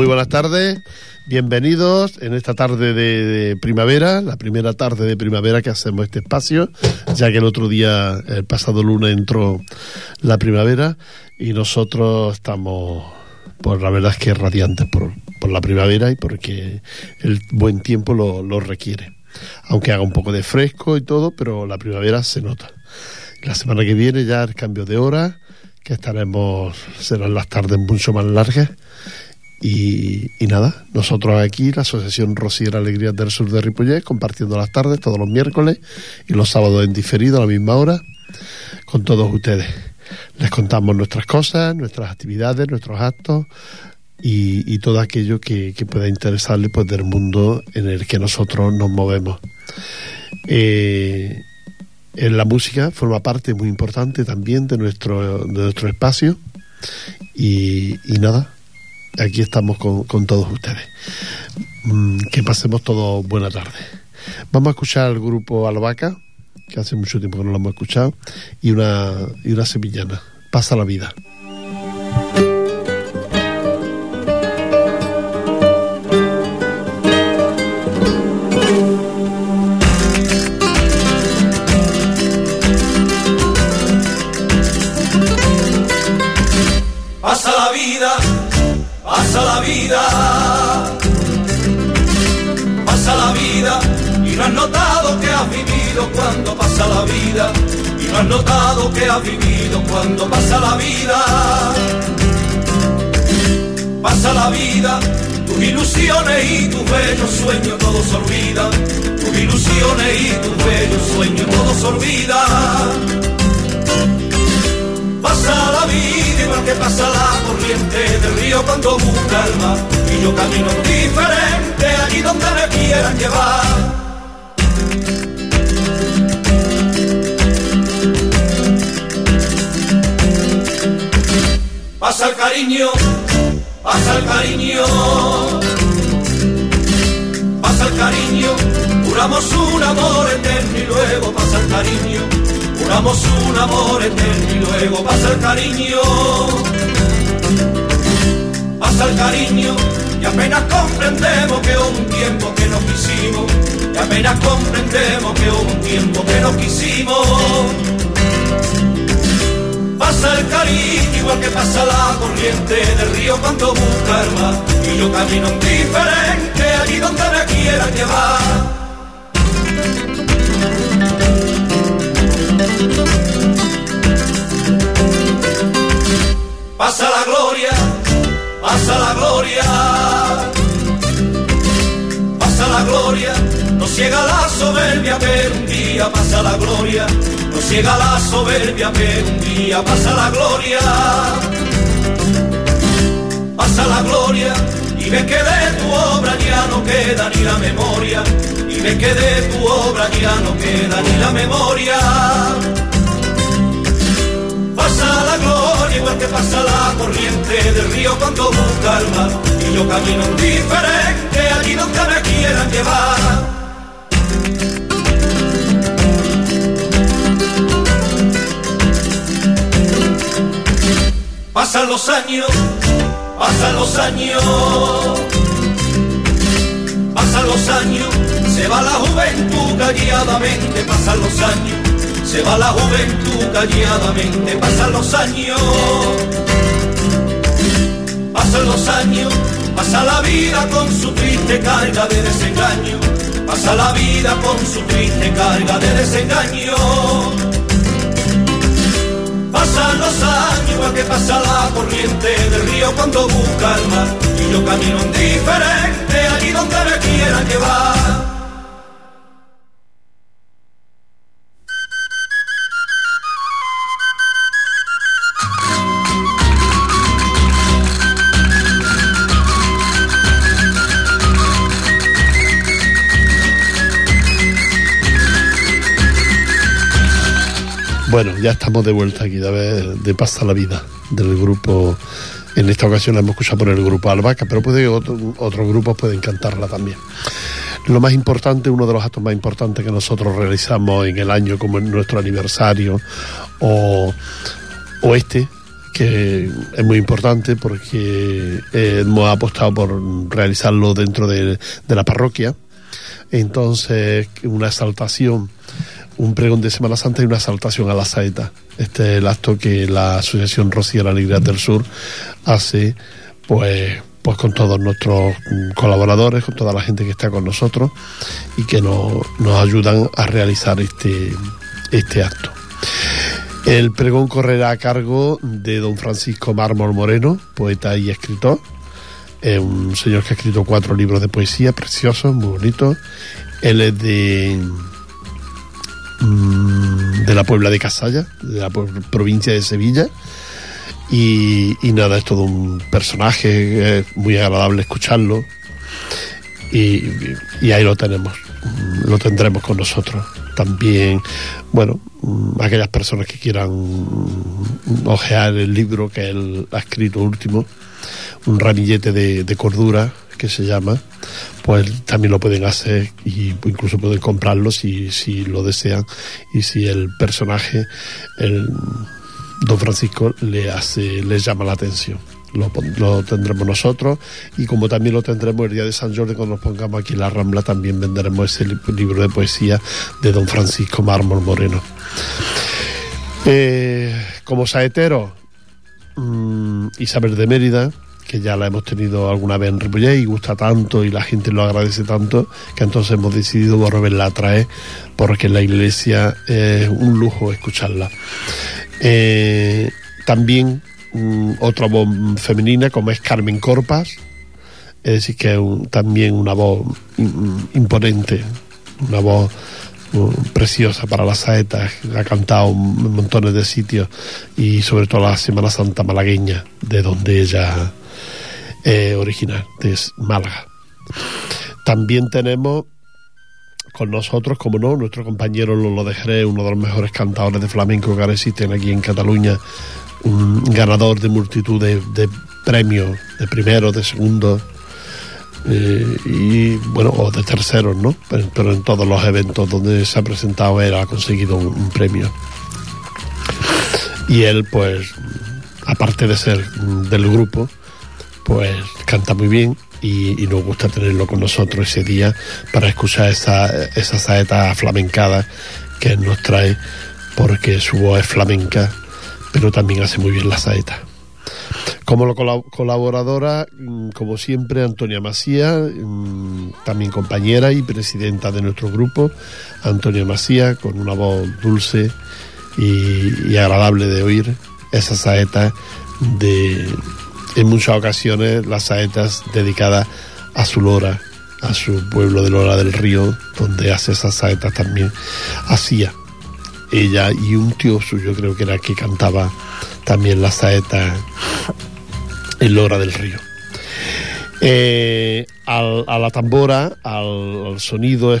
Muy buenas tardes. Bienvenidos en esta tarde de, primavera, la primera tarde de primavera que hacemos este espacio, ya que el otro día, el pasado lunes, entró la primavera y nosotros estamos, pues la verdad es que radiantes por, por la primavera y porque el buen tiempo lo, lo requiere. Aunque haga un poco de fresco y todo, pero la primavera se nota. La semana que viene ya el cambio de hora, que estaremos, serán las tardes mucho más largas y, nada, nosotros aquí, la Asociación Rosier Alegrías del Sur de Ripollet, compartiendo las tardes todos los miércoles y los sábados en diferido a la misma hora con todos ustedes. Les contamos nuestras cosas, nuestras actividades, nuestros actos y, todo aquello que, pueda interesarle pues, del mundo en el que nosotros nos movemos. Eh, en la música forma parte muy importante también de nuestro, de nuestro espacio y nada, aquí estamos con, todos ustedes. Mm, que pasemos todos buena tarde. Vamos a escuchar al grupo Albaca, que hace mucho tiempo que no lo hemos escuchado, y una, y una sevillana. Pasa la vida. Pasa la vida y no has notado que has vivido cuando pasa la vida. Y no has notado que has vivido cuando pasa la vida. Pasa la vida, tus ilusiones y tus bellos sueños todos se olvidan. Tus ilusiones y tus bellos sueños todos se olvidan. Pasa la vida igual que pasa la corriente del río cuando busca el mar. Y yo camino diferente allí donde me quieran llevar. Pasa el cariño, pasa el cariño, pasa el cariño, juramos un amor eterno y luego pasa el cariño Juramos un amor eterno y luego pasa el cariño. Pasa el cariño y apenas comprendemos que un tiempo que nos quisimos. Y apenas comprendemos que un tiempo que nos quisimos. Pasa el cariño igual que pasa la corriente del río cuando busca el. Y yo camino indiferente allí donde me quieran llevar. Pasa la gloria, pasa la gloria, pasa la gloria, no ciega la soberbia, pero un día pasa la gloria, no ciega la soberbia, pero un día pasa la gloria, pasa la gloria, y ve que de tu obra ya no queda ni la memoria, y ve que de tu obra ya no queda ni la memoria pasa la gloria igual que pasa la corriente del río cuando busca el mar. Y yo camino diferente allí donde me quieran llevar. Pasan los años, pasan los años, pasan los años, se va la juventud calladamente, pasan los años se va la juventud calladamente, pasan los años, pasan los años, pasa la vida con su triste carga de desengaño, pasa la vida con su triste carga de desengaño. Pasan los años igual que pasa la corriente del río cuando busca el mar, y yo camino indiferente allí donde me quieran llevar. Ya estamos de vuelta aquí de, de Pasa la Vida, del grupo. En esta ocasión la hemos escuchado por el grupo Albaca, pero puede otros grupos pueden cantarla también. Lo más importante, uno de los actos más importantes que nosotros realizamos en el año, como en nuestro aniversario, o, o este, que es muy importante porque eh, hemos apostado por realizarlo dentro de, de la parroquia. Entonces, una exaltación un pregón de Semana Santa y una exaltación a la saeta. Este es el acto que la Asociación Rociera Alegría del Sur hace, pues, pues con todos nuestros colaboradores, con toda la gente que está con nosotros y que nos, nos ayudan a realizar este, este acto. El pregón correrá a cargo de don Francisco Mármol Moreno, poeta y escritor. Es un señor que ha escrito cuatro libros de poesía preciosos, muy bonitos. Él es de Mm, de la Puebla de Casalla, de la provincia de Sevilla. Y, nada, es todo un personaje, es muy agradable escucharlo. Y, ahí lo tenemos, lo tendremos con nosotros. También, bueno, mm, aquellas personas que quieran ojear el libro que él ha escrito último, un ramillete de cordura, que se llama, pues también lo pueden hacer y incluso pueden comprarlo si, si lo desean y si el personaje, el don Francisco, le hace, les llama la atención. Lo, lo, tendremos nosotros y como también lo tendremos el día de San Jordi cuando nos pongamos aquí en la Rambla también venderemos ese libro de poesía de don Francisco Mármol Moreno eh, como saetero mmm, Isabel de Mérida que ya la hemos tenido alguna vez en Ripollet y gusta tanto y la gente lo agradece tanto que entonces hemos decidido volverla a traer porque la iglesia es un lujo escucharla. Eh, también mm, otra voz femenina como es Carmen Corpas, es decir, que es también una voz mm, imponente, una voz mm, preciosa para las saetas, ha cantado en montones de sitios y sobre todo la Semana Santa malagueña, de donde ella eh, original, de Málaga. También tenemos con nosotros, como no, nuestro compañero Lolo de uno de los mejores cantadores de flamenco que ahora existen aquí en Cataluña, un ganador de multitud de, premios, de primero, de segundo, eh, y bueno, o de terceros, ¿no? Pero, en todos los eventos donde se ha presentado él ha conseguido un premio. Y él, pues, aparte de ser del grupo, pues canta muy bien y, nos gusta tenerlo con nosotros ese día para escuchar esa, esa saeta flamencada que nos trae porque su voz es flamenca pero también hace muy bien la saeta. Como colaboradora, mm, como siempre, Antonia Masía, mm, también compañera y presidenta de nuestro grupo, Antonia Masía, con una voz dulce y, y agradable de oír, esa saeta de, en muchas ocasiones las saetas dedicadas a su lora, a su pueblo de Lora del Río, donde hace esas saetas también, hacía ella y un tío suyo creo que era que cantaba también la saeta en Lora del Río. Eh, a la tambora, al, sonido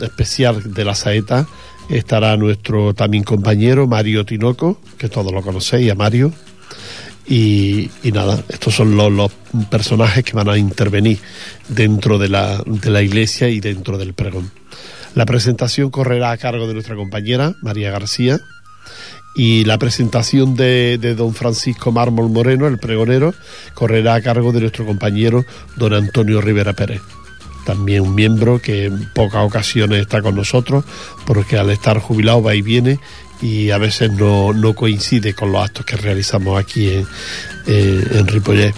especial de la saeta, estará nuestro también compañero Mario Tinoco, que todos lo conocéis, a Mario, y, nada, estos son los, personajes que van a intervenir dentro de la, de la iglesia y dentro del pregón. La presentación correrá a cargo de nuestra compañera María García y la presentación de, de, don Francisco Mármol Moreno, el pregonero, correrá a cargo de nuestro compañero don Antonio Rivera Pérez. También un miembro que en pocas ocasiones está con nosotros, porque al estar jubilado va y viene y a veces no, coincide con los actos que realizamos aquí en, eh, en Ripollet.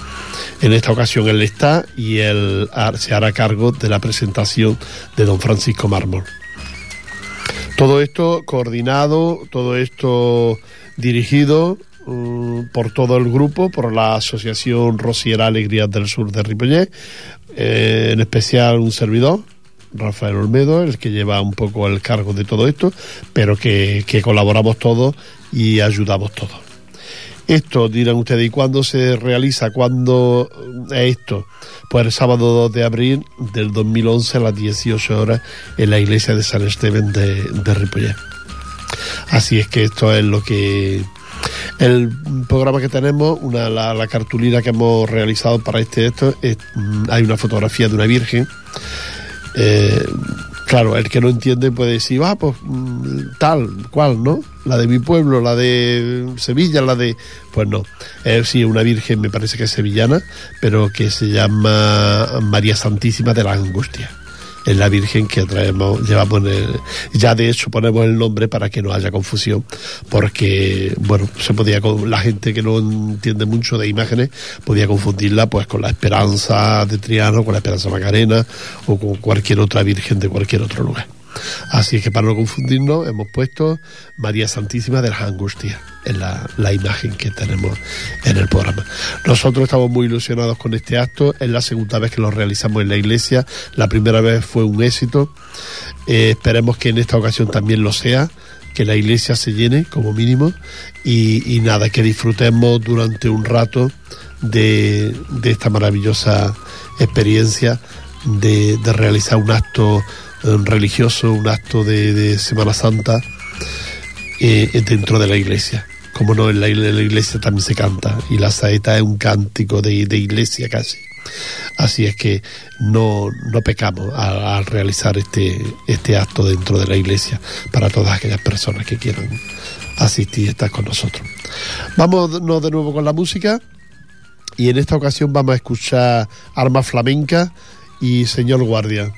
En esta ocasión él está y él se hará cargo de la presentación de don Francisco Mármol. Todo esto coordinado, todo esto dirigido uh, por todo el grupo, por la Asociación Rosiera Alegrías del Sur de Ripollet, eh, en especial un servidor, Rafael Olmedo, el que lleva un poco el cargo de todo esto, pero que, colaboramos todos y ayudamos todos. Esto, dirán ustedes, ¿y cuándo se realiza? ¿Cuándo es esto? Pues el sábado 2 de abril del 2011 a las 18 horas en la iglesia de San Esteban de, de. Así es que esto es lo que... El programa que tenemos, una, la, cartulina que hemos realizado para este esto, es, mm, hay una fotografía de una virgen eh, Claro, el que no entiende puede decir, ah, pues mm, tal, cual, ¿no? La de mi pueblo, la de Sevilla, la de... Pues no, es sí, una virgen me parece que es sevillana, pero que se llama María Santísima de la Angustia es la Virgen que traemos, llevamos el, ya de hecho ponemos el nombre para que no haya confusión, porque bueno, se podía la gente que no entiende mucho de imágenes podía confundirla pues con la esperanza de Triano, con la esperanza Macarena o con cualquier otra Virgen de cualquier otro lugar. Así que para no confundirnos hemos puesto María Santísima de las Angustias en la, la, imagen que tenemos en el programa. Nosotros estamos muy ilusionados con este acto, es la segunda vez que lo realizamos en la iglesia, la primera vez fue un éxito, eh, esperemos que en esta ocasión también lo sea, que la iglesia se llene como mínimo y, y nada, que disfrutemos durante un rato de, de esta maravillosa experiencia de, de realizar un acto religioso, un acto de, Semana Santa eh, dentro de la iglesia. Como no, en la, iglesia también se canta y la saeta es un cántico de, iglesia casi. Así es que no, no pecamos al, realizar este, este acto dentro de la iglesia para todas aquellas personas que quieran asistir y estar con nosotros. Vamos de nuevo con la música y en esta ocasión vamos a escuchar Arma Flamenca y Señor Guardia.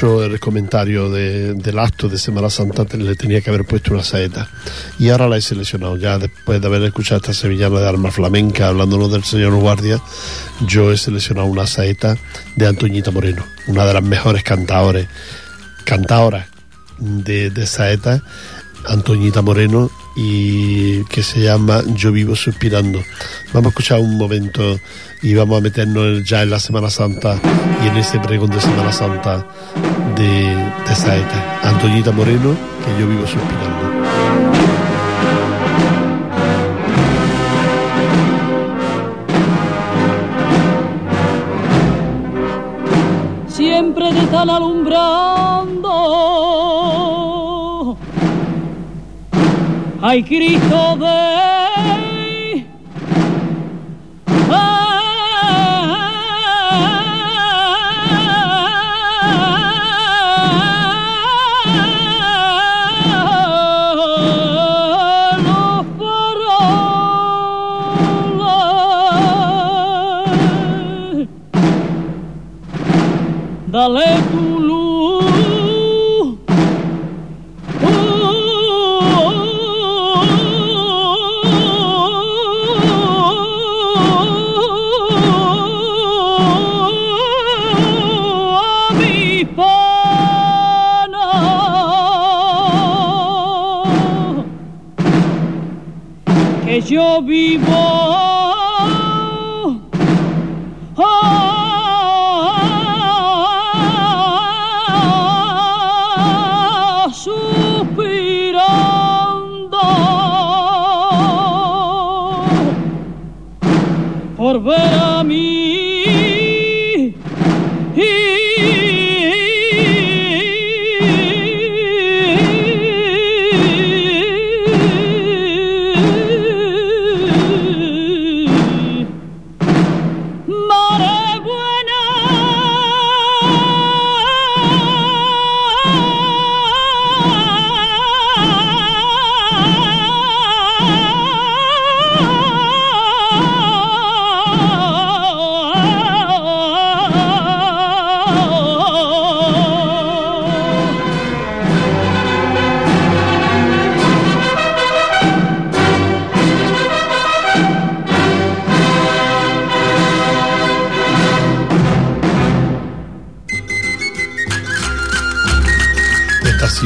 Hecho el comentario de, del acto de Semana Santa le tenía que haber puesto una saeta. Y ahora la he seleccionado. Ya después de haber escuchado esta sevillana de alma flamenca hablándonos del señor guardia yo he seleccionado una saeta de Antoñita Moreno una de las mejores cantadores cantadoras de, de saeta Antoñita Moreno y que se llama Yo vivo suspirando. Vamos a escuchar un momento y vamos a meternos ya en la Semana Santa y en ese pregón de Semana Santa de, de Saeta. Antoñita Moreno, que yo vivo suspirando. Siempre te están alumbrando ay Cristo de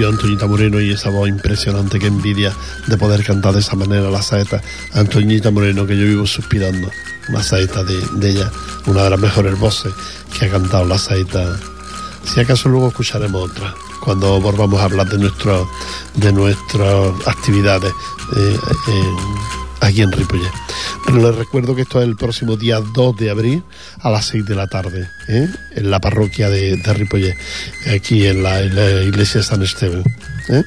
Antoñita Moreno y esa voz impresionante que envidia de poder cantar de esa manera la saeta. Antoñita Moreno, que yo vivo suspirando, una saeta de, ella, una de las mejores voces que ha cantado la saeta. Si acaso luego escucharemos otra, cuando volvamos a hablar de, nuestro, de nuestras actividades eh, aquí en Ripollet. Pero les recuerdo que esto es el próximo día 2 de abril a las 6 de la tarde, ¿eh? en la parroquia de, de aquí en la, iglesia de San Esteban. ¿eh?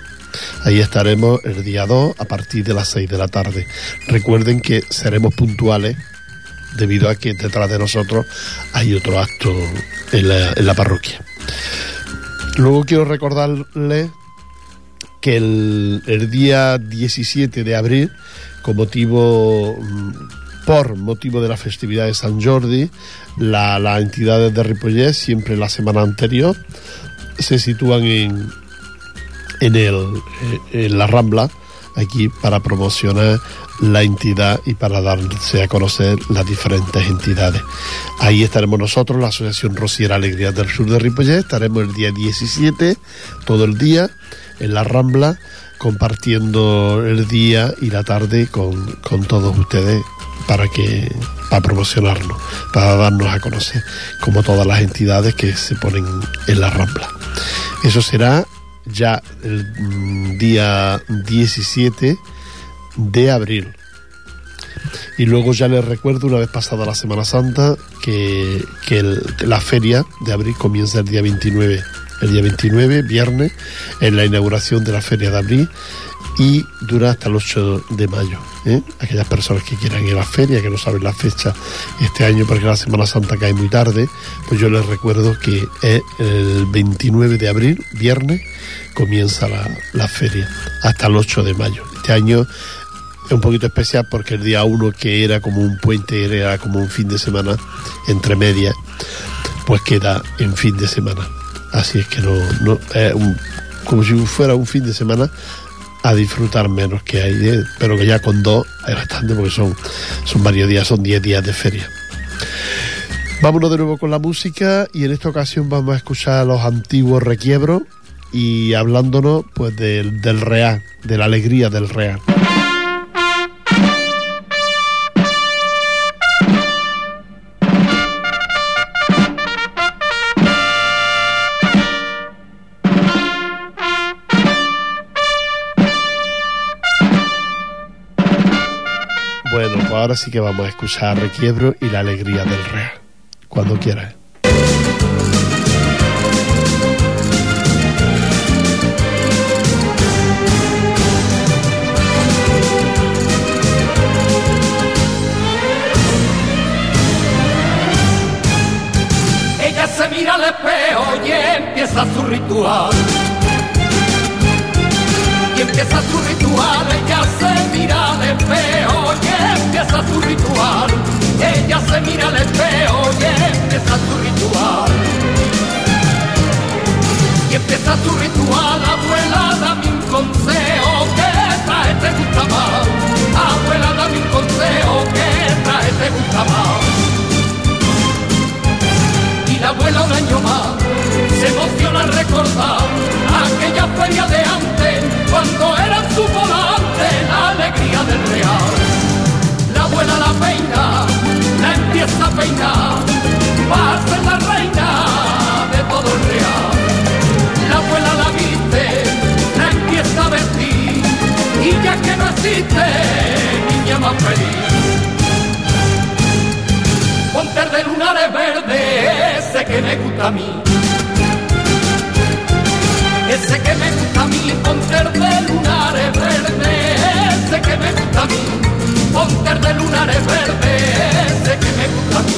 Ahí estaremos el día 2 a partir de las 6 de la tarde. Recuerden que seremos puntuales debido a que detrás de nosotros hay otro acto en la, parroquia. Luego quiero recordarles que el día 17 de abril con motivo mm, por motivo de la festividad de San Jordi, la, las entidades de Ripollet, siempre la semana anterior, se sitúan en, en, el, eh, en la Rambla, aquí para promocionar la entidad y para darse a conocer las diferentes entidades. Ahí estaremos nosotros, la Asociación Rociera Alegría del Sur de Ripollet, estaremos el día 17, todo el día, en la Rambla, compartiendo el día y la tarde con, con todos ustedes para que para promocionarnos, para darnos a conocer como todas las entidades que se ponen en la Rambla. Eso será ya el mm, día 17 de abril. Y luego ya les recuerdo, una vez pasada la Semana Santa, que, que la feria de abril comienza el día 29 el día 29, viernes, en la inauguración de la Feria de Abril y dura hasta el 8 de mayo. ¿eh? Aquellas personas que quieran ir a la feria, que no saben la fecha este año porque la Semana Santa cae muy tarde, pues yo les recuerdo que es el 29 de abril, viernes, comienza la, la feria hasta el 8 de mayo. Este año es un poquito especial porque el día 1 que era como un puente, era como un fin de semana entre medias, pues queda en fin de semana Así es que no, es un- como si fuera un fin de semana a disfrutar menos que hay, ¿eh? pero que ya con dos hay bastante porque son, son varios días, son 10 días de feria. Vámonos de nuevo con la música y en esta ocasión vamos a escuchar los antiguos requiebros y hablándonos pues del real, de la alegría del real. Ahora sí que vamos a escuchar Requiebro y la alegría del real. Cuando quieras. Ella se mira al espejo y empieza su ritual. Y empieza su ritual, ella se mira al y empieza su ritual. Ella se mira al espejo y empieza su ritual. Y empieza su ritual, abuela, dame un consejo, que traje te gusta más. Abuela, dame un consejo, que traje te gusta más y la abuela un año más se emociona al recordar aquella feria de antes cuando era su volante la alegría del real. Empieza a ser la reina de todo el real. La abuela la viste, la empieza a vestir y ya que no existe niña más feliz. Ponte de lunares verde, ese que me gusta a mí. Ese que me gusta a mí, ponte de lunares verde, ese que me gusta a mí. El de lunares verde, ese que me gusta a mí.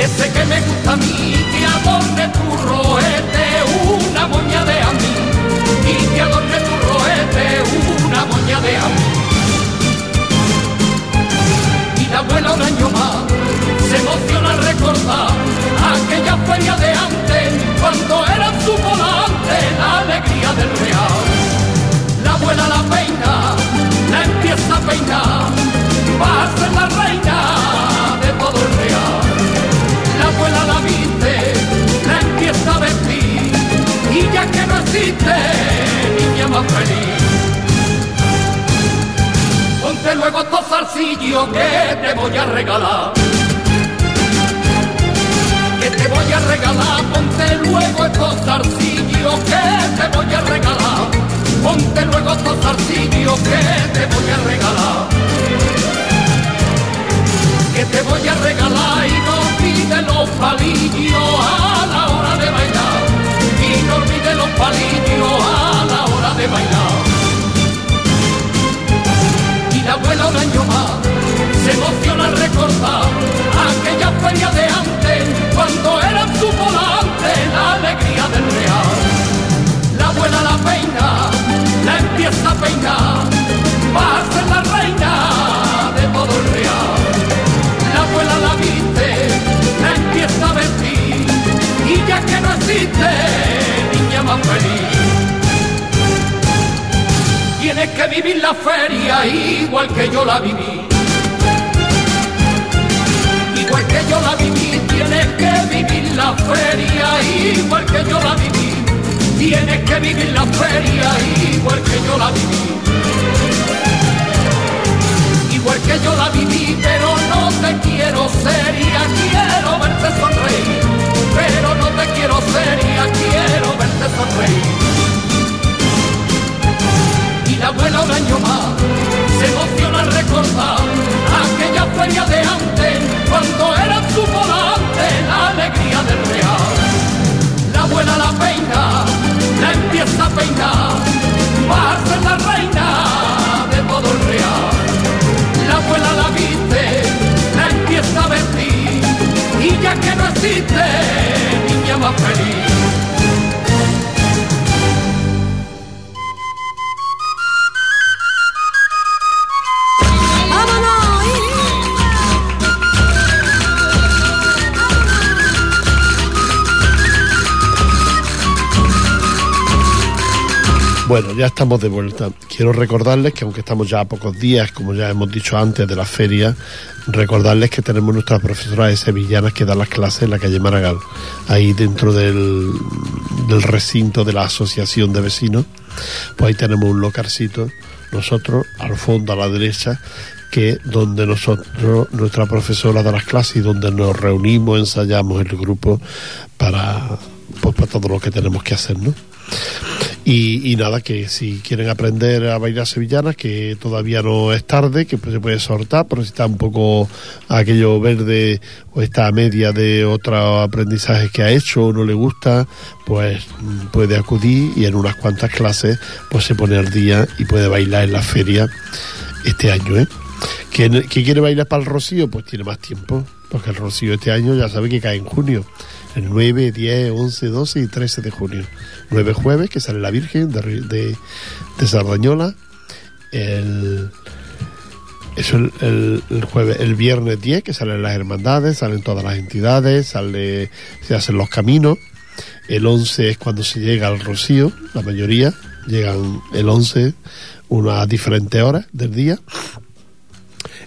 Ese que me gusta a mí, que adorne tu roete, una moña de a mí. Y que adorne tu roete, una moña de a mí y la abuela un año más se emociona al recordar aquella feria de antes cuando era su volante la alegría del real. Empieza a peinar, va a ser la reina de todo el real. La abuela la viste, la empieza a vestir y ya que no existe niña más feliz. Ponte luego estos zarcillos que te voy a regalar. Que te voy a regalar, ponte luego estos zarcillos que te voy a regalar. Ponte luego estos zarcillos que te voy a regalar. Que te voy a regalar y no olvides los palillos a la hora de bailar. Y no olvides los palillos a la hora de bailar y la abuela un año más se emociona al recordar aquella feria de antes cuando era su volante la alegría del real. La empieza a peinar, va a ser la reina de todo el real. La abuela la viste, la empieza a vestir y ya que no existe niña más feliz. Tienes que vivir la feria igual que yo la viví. Igual que yo la viví, tienes que vivir la feria igual que yo la viví. Tienes que vivir la feria igual que yo la viví. Igual que yo la viví, pero no te quiero seria, quiero verte sonreír. Pero no te quiero seria, quiero verte sonreír y la abuela un año más se emociona al recordar aquella feria de antes cuando era su volante la empieza a peinar, va a ser la reina de todo el real. La abuela la viste, la empieza a vestir y ya que no existe niña más feliz. Bueno, ya estamos de vuelta. Quiero recordarles que aunque estamos ya a pocos días, como ya hemos dicho antes, de la feria, recordarles que tenemos nuestras profesoras de sevillanas que dan las clases en la calle Maragall, ahí dentro del, recinto de la Asociación de Vecinos. Pues ahí tenemos un localcito, nosotros, al fondo a la derecha, que donde nosotros, nuestra profesora da las clases y donde nos reunimos, ensayamos el grupo para, pues, para todo lo que tenemos que hacer, ¿no? Y, y nada, que si quieren aprender a bailar sevillanas, que todavía no es tarde, que pues se puede sortar, pero si está un poco aquello verde o está a media de otro aprendizaje que ha hecho o no le gusta, pues puede acudir y en unas cuantas clases pues se pone al día y puede bailar en la feria este año, ¿eh? ¿Quién, quién quiere bailar para el Rocío? Pues tiene más tiempo, porque el Rocío este año ya sabe que cae en junio, el 9, 10, 11, 12 y 13 de junio. 9 jueves, que sale la Virgen de, de, de Sardañola, el, eso el, el- jueves, el viernes 10, que salen las hermandades, salen todas las entidades, sale, se hacen los caminos. El 11 es cuando se llega al Rocío, la mayoría. Llegan el 11, unas diferentes horas del día.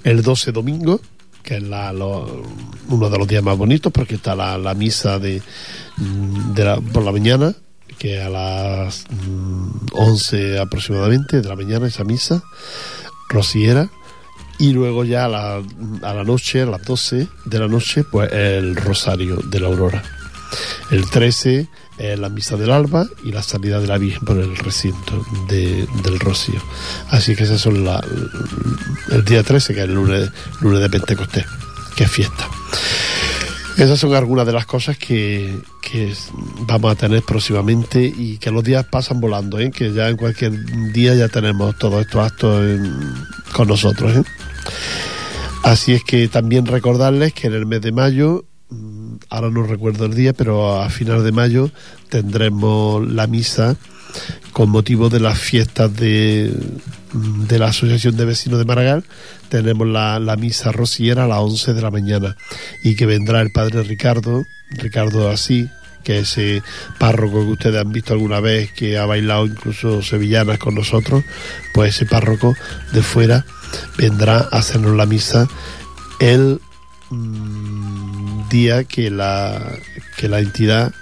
El 12 domingo, que es la- uno de los días más bonitos, porque está la, la misa de, de la- por la mañana, que a las mm, 11 aproximadamente de la mañana esa misa rociera, y luego ya a la, a la noche, a las 12 de la noche, pues el rosario de la aurora. El 13 eh, la misa del alba y la salida de la Virgen por el recinto de- del Rocío. Así que esas son el día 13, que es el lunes, lunes de Pentecostés, que es fiesta. Esas son algunas de las cosas que, que vamos a tener próximamente y que los días pasan volando, ¿eh? que ya en cualquier día ya tenemos todos estos actos con nosotros. ¿eh? Así es que también recordarles que en el mes de mayo, mm, ahora no recuerdo el día, pero a final de mayo tendremos la misa con motivo de las fiestas de, de la Asociación de Vecinos de Maragall. Tenemos la, la misa rociera a las 11 de la mañana y que vendrá el padre Ricardo, Ricardo Así, que es ese párroco que ustedes han visto alguna vez, que ha bailado incluso sevillanas con nosotros, pues ese párroco de fuera vendrá a hacernos la misa el mm, día que la, que la entidad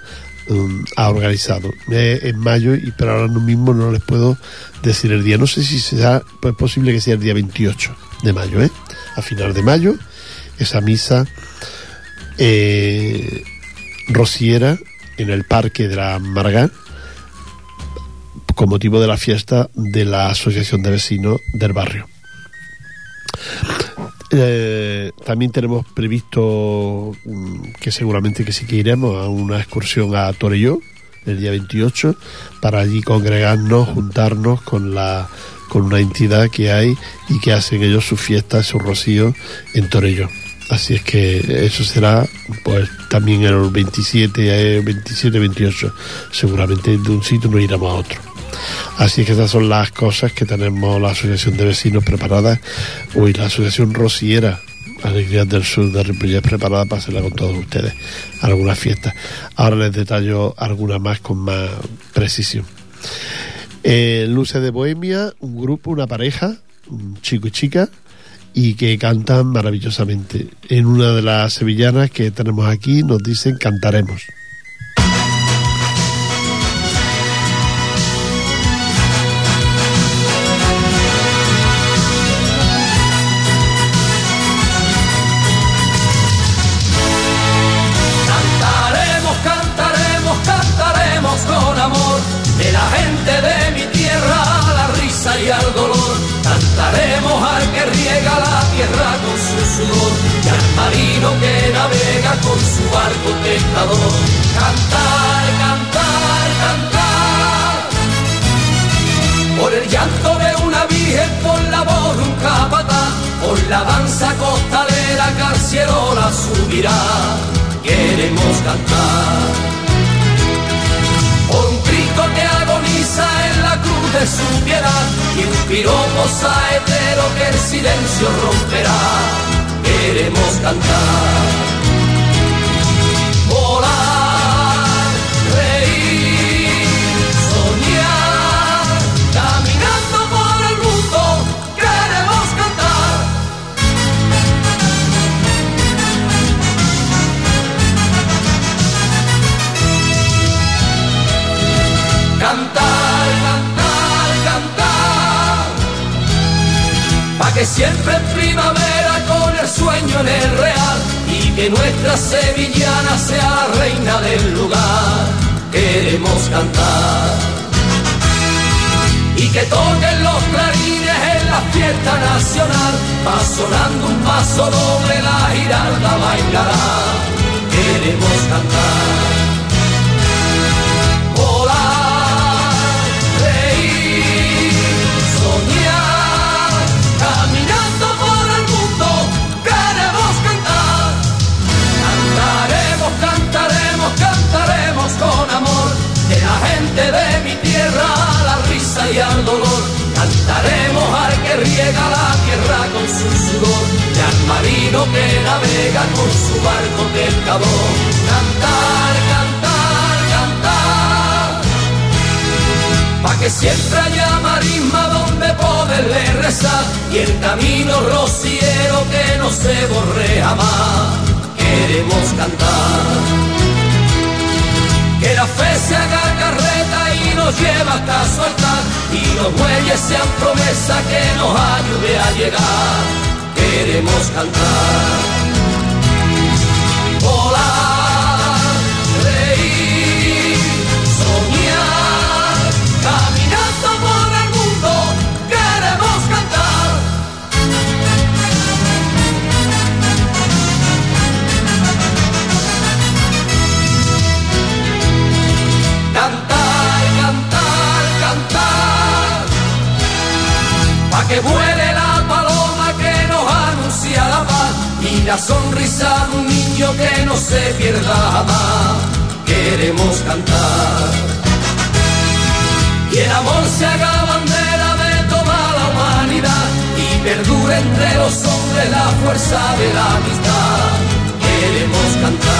mm, ha organizado. Eh, en mayo, y pero ahora mismo no les puedo decir el día. No sé si será pues, posible que sea el día 28 de mayo, ¿eh? A final de mayo, esa misa eh, rociera en el parque de la Maragall con motivo de la fiesta de la Asociación de Vecinos del barrio. Eh, también tenemos previsto mm, que seguramente que sí que iremos a una excursión a Torelló el día 28 para allí congregarnos, juntarnos con la con una entidad que hay y que hacen ellos su fiesta, su rocío en Torelló. Así es que eso será pues también el 27, eh, 27, 28. Seguramente de un sitio nos iremos a otro. Así que esas son las cosas que tenemos la Asociación de Vecinos preparadas. Uy, la Asociación Rociera, Alegrías del Sur de Ripollet preparada para hacerla con todos ustedes. Algunas fiestas. Ahora les detallo algunas más con más precisión. Eh, Luces de Bohemia, un grupo, una pareja, un chico y chica, y que cantan maravillosamente. En una de las sevillanas que tenemos aquí nos dicen. Cantaremos, marino que navega con su barco tentador. Cantar, cantar, cantar por el llanto de una virgen, por la voz de un capataz, por la danza costalera que al cielo la subirá. Queremos cantar por un Cristo que agoniza en la cruz de su piedad y un piropo saetero que el silencio romperá. Queremos cantar. Que toquen los clarines en la fiesta nacional, va sonando un paso doble, la giralda bailará. Queremos cantar. Y dolor. Cantaremos al que riega la tierra con su sudor y al marino que navega con su barco pescador. Cantar, cantar, cantar. Pa' que siempre haya marisma donde poderle rezar y el camino rociero que no se borre jamás. Queremos cantar. Que la fe se haga carreta y nos lleva hasta su altar muelles sean promesa que nos ayude a llegar. Queremos cantar. Volar, Que vuele la paloma que nos anuncia la paz y la sonrisa de un niño que no se pierda jamás. Queremos cantar. Y el amor se haga bandera de toda la humanidad y perdure entre los hombres la fuerza de la amistad. Queremos cantar.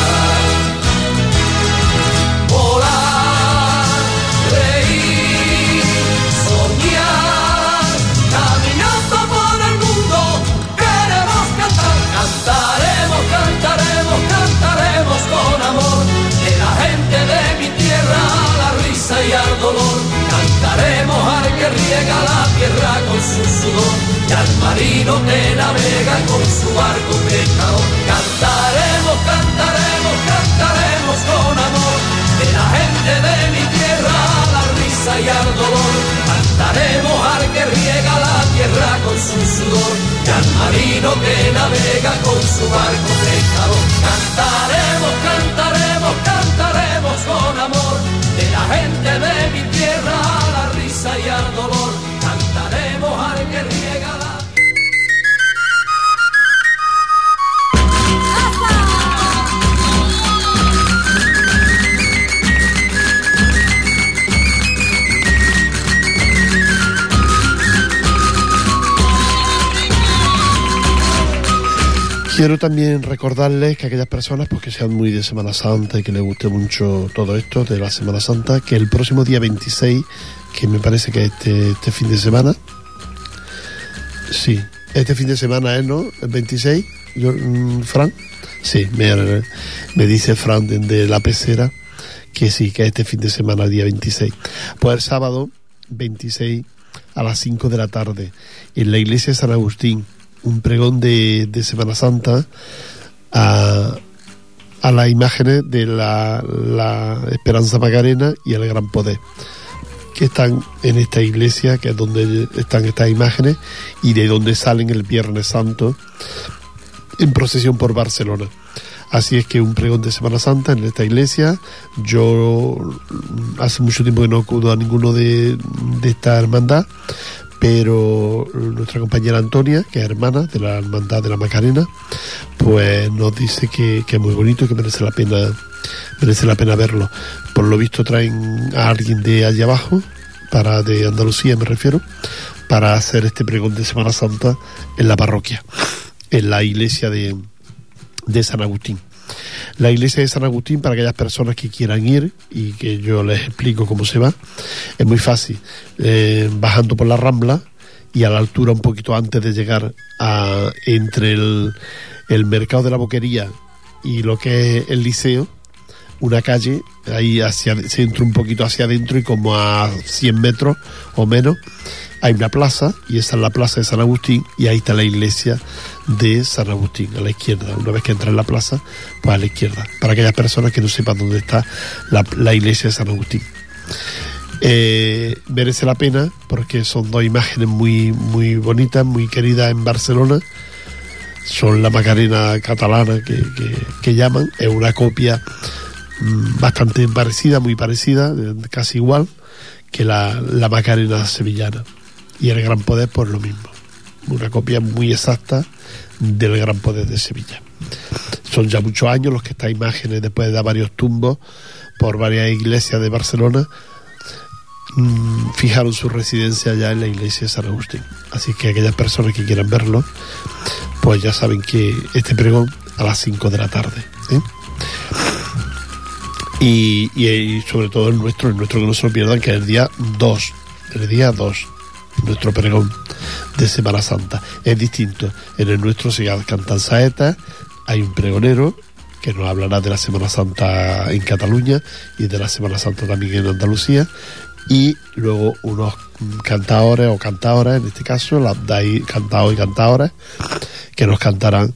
Y al dolor. Cantaremos al que riega la tierra con su sudor y al marino que navega con su barco pescador. Cantaremos, cantaremos, cantaremos con amor de la gente de mi tierra la risa y al dolor. Cantaremos al que riega la tierra con su sudor y al marino que navega con su barco pescador. Cantaremos, cantaremos Quiero también recordarles que aquellas personas pues, que sean muy de Semana Santa y que les guste mucho todo esto de la Semana Santa, que el próximo día 26, que me parece que este, este fin de semana, sí, este fin de semana es, ¿no? El 26, yo, mm, Fran, sí, me, me dice Fran de, de la pecera que sí, que este fin de semana, el día 26. Pues el sábado 26 a las 5 de la tarde en la iglesia de San Agustín un pregón de, de Semana Santa a, a las imágenes de la, la Esperanza Macarena y el Gran Poder que están en esta iglesia, que es donde están estas imágenes y de donde salen el Viernes Santo en procesión por Barcelona. Así es que un pregón de Semana Santa en esta iglesia. Yo mm, hace mucho tiempo que no acudo a ninguno de, de esta hermandad, pero nuestra compañera Antonia, que es hermana de la Hermandad de la Macarena, pues nos dice que, que es muy bonito y que merece la pena merece la pena verlo. Por lo visto traen a alguien de allá abajo, para de Andalucía me refiero, para hacer este pregón de Semana Santa en la parroquia, en la iglesia de, de San Agustín. La iglesia de San Agustín, para aquellas personas que quieran ir y que yo les explico cómo se va, es muy fácil. Eh, bajando por la rambla y a la altura un poquito antes de llegar a entre el, el mercado de la boquería y lo que es el liceo, una calle, ahí hacia, se entra un poquito hacia adentro y como a 100 metros o menos hay una plaza y esa es la plaza de San Agustín y ahí está la iglesia de San Agustín a la izquierda. Una vez que entra en la plaza, pues a la izquierda, para aquellas personas que no sepan dónde está la, iglesia de San Agustín. Eh, merece la pena porque son dos imágenes muy, muy bonitas, muy queridas en Barcelona. Son la Macarena catalana que, que, llaman, es una copia mm, bastante parecida, muy parecida, casi igual que la, la Macarena sevillana. Y el Gran Poder, por lo mismo. Una copia muy exacta del Gran Poder de Sevilla. Son ya muchos años los que estas imágenes, después de varios tumbos por varias iglesias de Barcelona, mm, fijaron su residencia ya en la iglesia de San Agustín. Así que aquellas personas que quieran verlo, pues ya saben que este pregón a las 5 de la tarde. ¿eh? Y, y, y sobre todo el nuestro, el nuestro que no se lo pierdan, que es el día 2, el día 2, nuestro pregón de Semana Santa. Es distinto, en el nuestro se cantan saetas, hay un pregonero que nos hablará de la Semana Santa en Cataluña y de la Semana Santa también en Andalucía y luego unos cantadores o cantadoras, en este caso, las cantados y cantadoras, que nos cantarán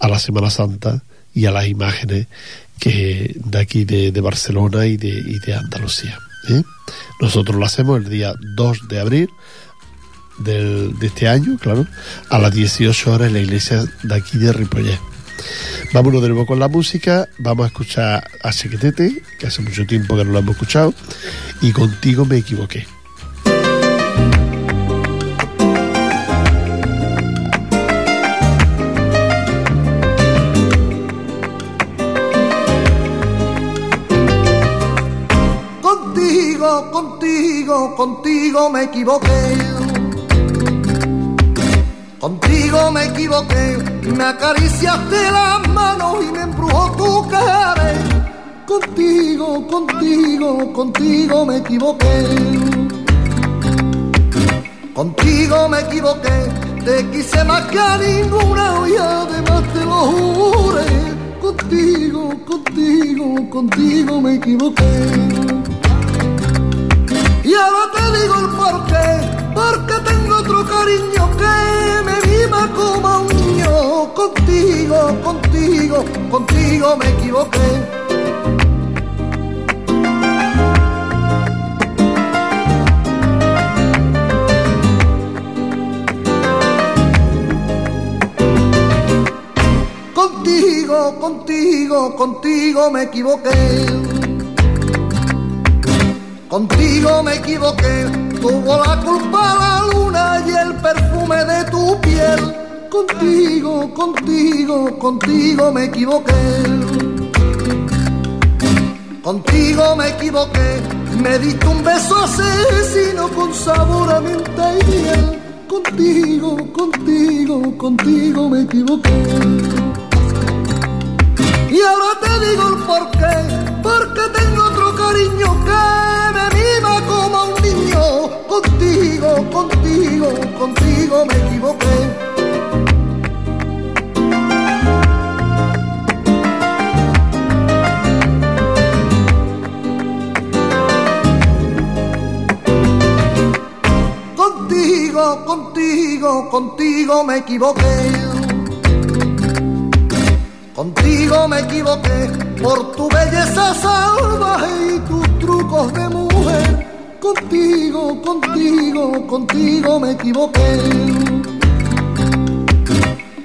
a la Semana Santa y a las imágenes que de aquí de, de Barcelona y de, y de Andalucía. ¿eh? Nosotros lo hacemos el día 2 de abril del, de este año, claro, a las 18 horas en la iglesia de aquí de Ripollet. Vámonos de nuevo con la música, vamos a escuchar a Sequetete, que hace mucho tiempo que no lo hemos escuchado, y contigo me equivoqué. Contigo, contigo, contigo me equivoqué. Contigo me equivoqué, me acariciaste las manos y me embrujó tu cara. Contigo, contigo, contigo me equivoqué. Contigo me equivoqué, te quise más que a ninguna y además te lo juré. Contigo, contigo, contigo me equivoqué. Y ahora te digo el porqué, porque tengo otro cariño que Contigo, contigo, contigo me equivoqué. Contigo, contigo, contigo me equivoqué. Contigo me equivoqué, tuvo la culpa la luna y el perfume de tu piel. Contigo, contigo, contigo me equivoqué. Contigo me equivoqué, me diste un beso asesino con sabor a menta y miel. Contigo, contigo, contigo me equivoqué. Y ahora te digo el porqué, porque tengo otro cariño que como a un niño. Contigo, contigo, contigo me equivoqué. Contigo, contigo, me equivoqué. Contigo me equivoqué por tu belleza salvaje y tus trucos de mujer. Contigo, contigo, contigo me equivoqué.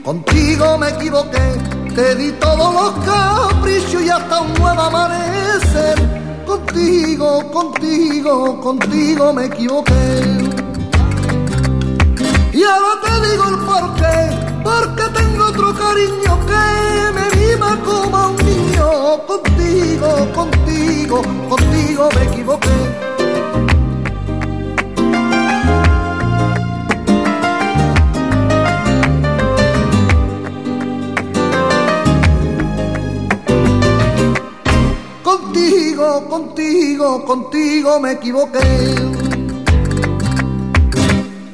Contigo me equivoqué, te di todos los caprichos y hasta un nuevo amanecer. Contigo, contigo, contigo me equivoqué. Y ahora te digo el porqué, porque tengo otro cariño que me viva como a un niño. Contigo, contigo, contigo me equivoqué. Contigo, contigo, contigo me equivoqué.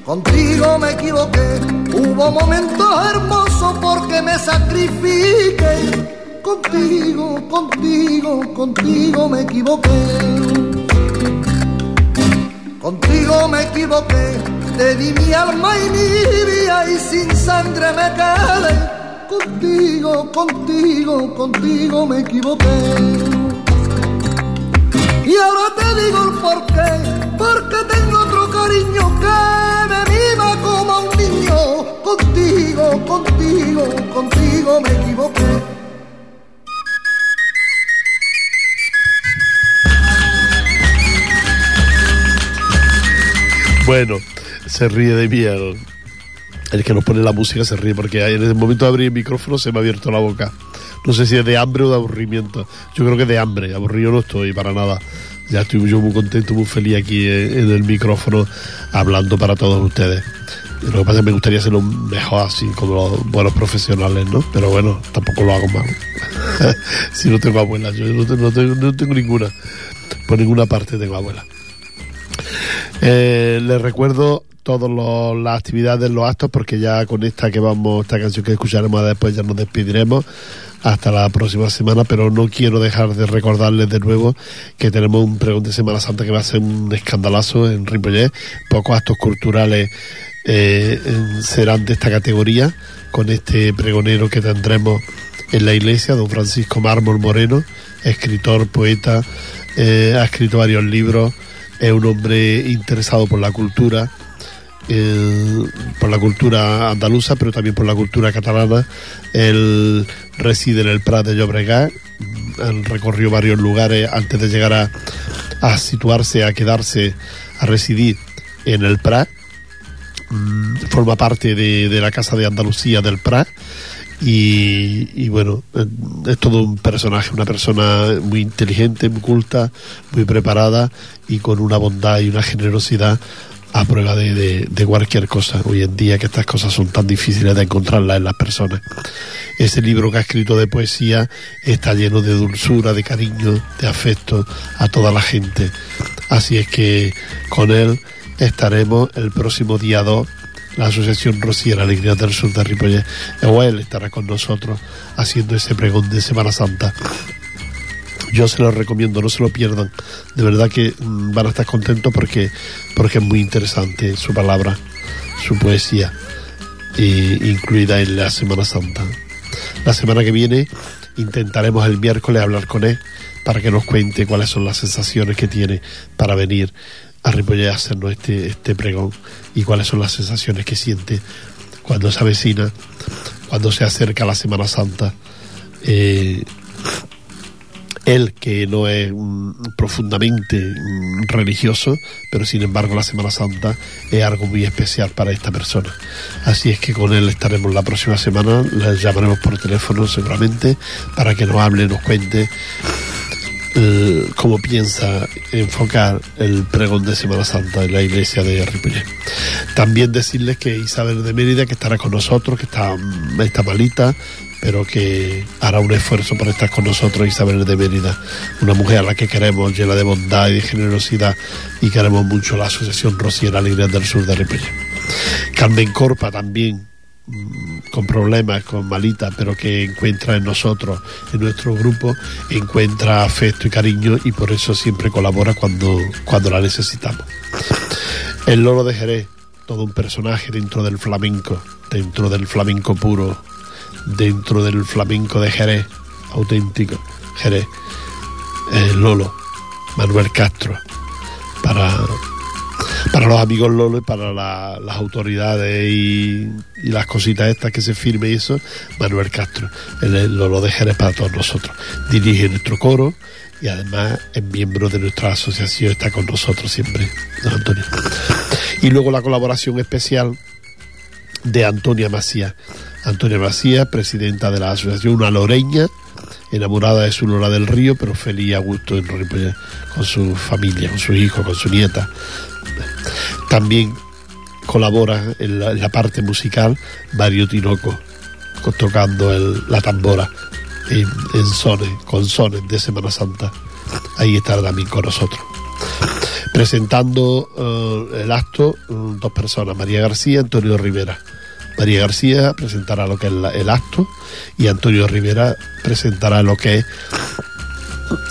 Contigo me equivoqué, hubo momentos hermosos porque me sacrifiqué. contigo, contigo, contigo me equivoqué. Contigo me equivoqué, te di mi alma y mi vida y sin sangre me quedé. Contigo, contigo, contigo me equivoqué. Y ahora te digo el por qué, porque tengo otro cariño que me viva como un niño. Contigo, contigo, contigo me equivoqué. Bueno, se ríe de mí el, que nos pone la música, se ríe porque en el momento de abrir el micrófono se me ha abierto la boca. No sé si es de hambre o de aburrimiento. Yo creo que de hambre, aburrido no estoy para nada. Ya estoy yo muy contento, muy feliz aquí en, el micrófono hablando para todos ustedes. Lo que pasa es que me gustaría hacerlo mejor así, como los buenos profesionales, ¿no? Pero bueno, tampoco lo hago mal. si no tengo abuela, yo no tengo- no tengo ninguna. Por ninguna parte tengo abuela. Eh, les recuerdo todas las actividades, los actos, porque ya con esta que vamos, esta canción que escucharemos después ya nos despediremos. Hasta la próxima semana, pero no quiero dejar de recordarles de nuevo que tenemos un pregón de Semana Santa que va a ser un escandalazo en Ripollet, pocos actos culturales eh, serán de esta categoría, con este pregonero que tendremos en la iglesia, don Francisco Mármol Moreno, escritor, poeta, eh, ha escrito varios libros, es un hombre interesado por la cultura, por la cultura andaluza, pero también por la cultura catalana. Él reside en el Prat de Llobregat, él recorrió varios lugares antes de llegar a, a situarse, a quedarse, a residir en el Prat. Mm, Forma parte de, de la Casa de Andalucía del Prat. Y, bueno, eh, es todo un personaje, una persona muy inteligente, muy culta, muy preparada y con una bondad y una generosidad a prueba de, de- de cualquier cosa. Hoy en día que estas cosas son tan difíciles de encontrarlas en las personas. Ese libro que ha escrito de poesía está lleno de dulzura, de cariño, de afecto a toda la gente. Así es que con él estaremos el próximo día 2 la Asociación Rociera Alegría del Sur de Ripollet. Él estará con nosotros haciendo ese pregón de Semana Santa. Yo se lo recomiendo, no se lo pierdan. De verdad que mm, van a estar contentos porque, porque es muy interesante su palabra, su poesía, y- incluida en la Semana Santa. La semana que viene intentaremos el miércoles hablar con él para que nos cuente cuáles son las sensaciones que tiene para venir a Ripollet a hacernos este, este pregón y cuáles son las sensaciones que siente cuando se avecina, cuando se acerca la Semana Santa. Eh, él que no es profundamente religioso, pero sin embargo la Semana Santa es algo muy especial para esta persona. Así es que con él estaremos la próxima semana, le llamaremos por teléfono seguramente para que nos hable, nos cuente eh, cómo piensa enfocar el pregón de Semana Santa en la iglesia de Ripollet. También decirles que Isabel de Mérida, que estará con nosotros, que está, mm, está malita, pero que hará un esfuerzo por estar con nosotros, Isabel de Mérida, una mujer a la que queremos, llena de bondad y de generosidad, y queremos mucho la Asociación Rociera Alegría del Sur de Ripollet. Carmen Corpa también, con problemas, con malita, pero que encuentra en nosotros, en nuestro grupo, encuentra afecto y cariño y por eso siempre colabora cuando, cuando la necesitamos. El Loro de Jerez, todo un personaje dentro del flamenco, dentro del flamenco puro, dentro del flamenco de Jerez, auténtico, Jerez. El Lolo, Manuel Castro, para, para los amigos Lolo y para la- las autoridades y, y las cositas estas que se firme y eso, Manuel Castro, el, Lolo de Jerez para todos nosotros. Dirige nuestro coro y además es miembro de nuestra asociación, está con nosotros siempre, don Antonio. Y luego la colaboración especial de Antonia Macías. Antonia Macías, presidenta de la asociación, una loreña, enamorada de su Lora del Río, pero feliz a gusto en Ripollet, con su familia, con sus hijos, con su nieta. También colabora en la, parte musical Mario Tinoco, co- tocando la tambora en, en sones, con sones de Semana Santa. Ahí estará también con nosotros. Presentando eh, el acto, mm, dos personas, María García y Antonio Rivera. María García presentará lo que es el acto y Antonio Rivera presentará lo que es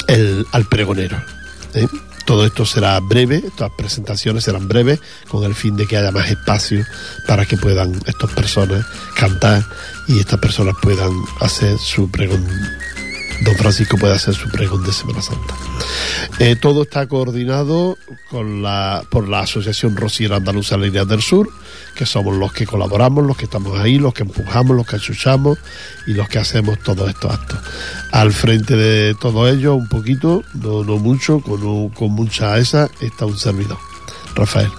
el, al pregonero. ¿eh? Todo esto será breve, estas presentaciones serán breves, con el fin de que haya más espacio para que puedan estas personas cantar y estas personas puedan hacer su pregón. Don Francisco puede hacer su pregón de Semana Santa. Eh, todo está coordinado con la, por la Asociación Rociera Andaluza Líneas del Sur, que somos los que colaboramos, los que estamos ahí, los que empujamos, los que achuchamos y los que hacemos todos estos actos. Al frente de todo ello, un poquito, no, no mucho, con, un- con mucha esa, está un servidor, Rafael.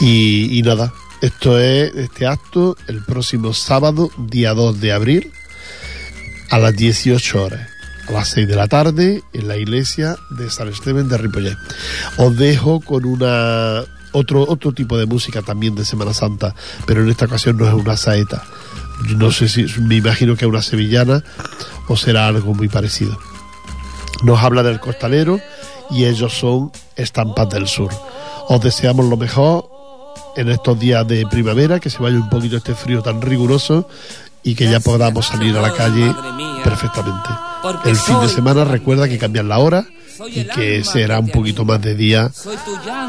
Y, y nada, esto es este acto el próximo sábado, día 2 de abril, a las 18 horas, a las 6 de la tarde, en la iglesia de San Esteban de Ripollet. Os dejo con una otro, otro tipo de música también de Semana Santa, pero en esta ocasión no es una saeta. No sé si, me imagino que es una sevillana o será algo muy parecido. Nos habla del costalero y ellos son estampas del sur. Os deseamos lo mejor en estos días de primavera, que se vaya un poquito este frío tan riguroso y que ya podamos salir a la calle perfectamente. El fin de semana recuerda que cambian la hora y que será un poquito más de día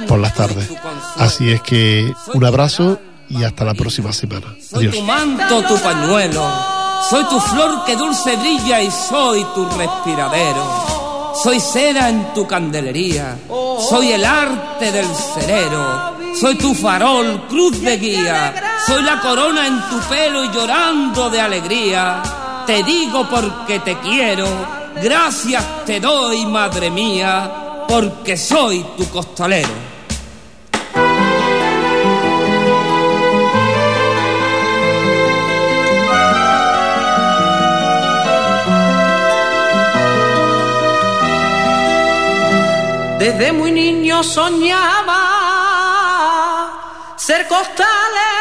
por las tardes. Así es que un abrazo y hasta la próxima semana. Soy Adiós. tu manto, tu pañuelo. Soy tu flor que dulce brilla y soy tu respiradero. Soy cera en tu candelería. Soy el arte del cerero. Soy tu farol, cruz de guía. Soy la corona en tu pelo y llorando de alegría. Te digo porque te quiero. Gracias te doy, madre mía, porque soy tu costalero. Desde muy niño soñaba ser costalero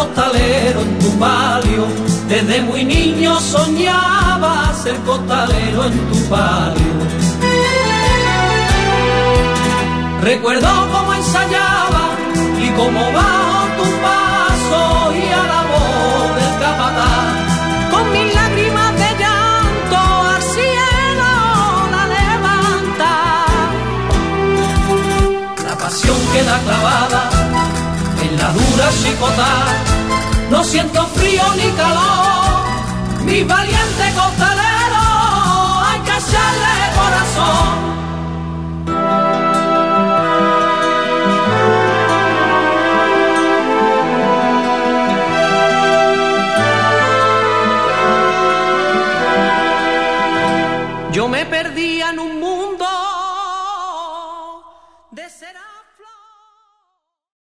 costalero en tu palio. Desde muy niño soñaba ser costalero en tu palio. Recuerdo cómo ensayaba y cómo bajo No siento frío ni calor, mi valiente costalero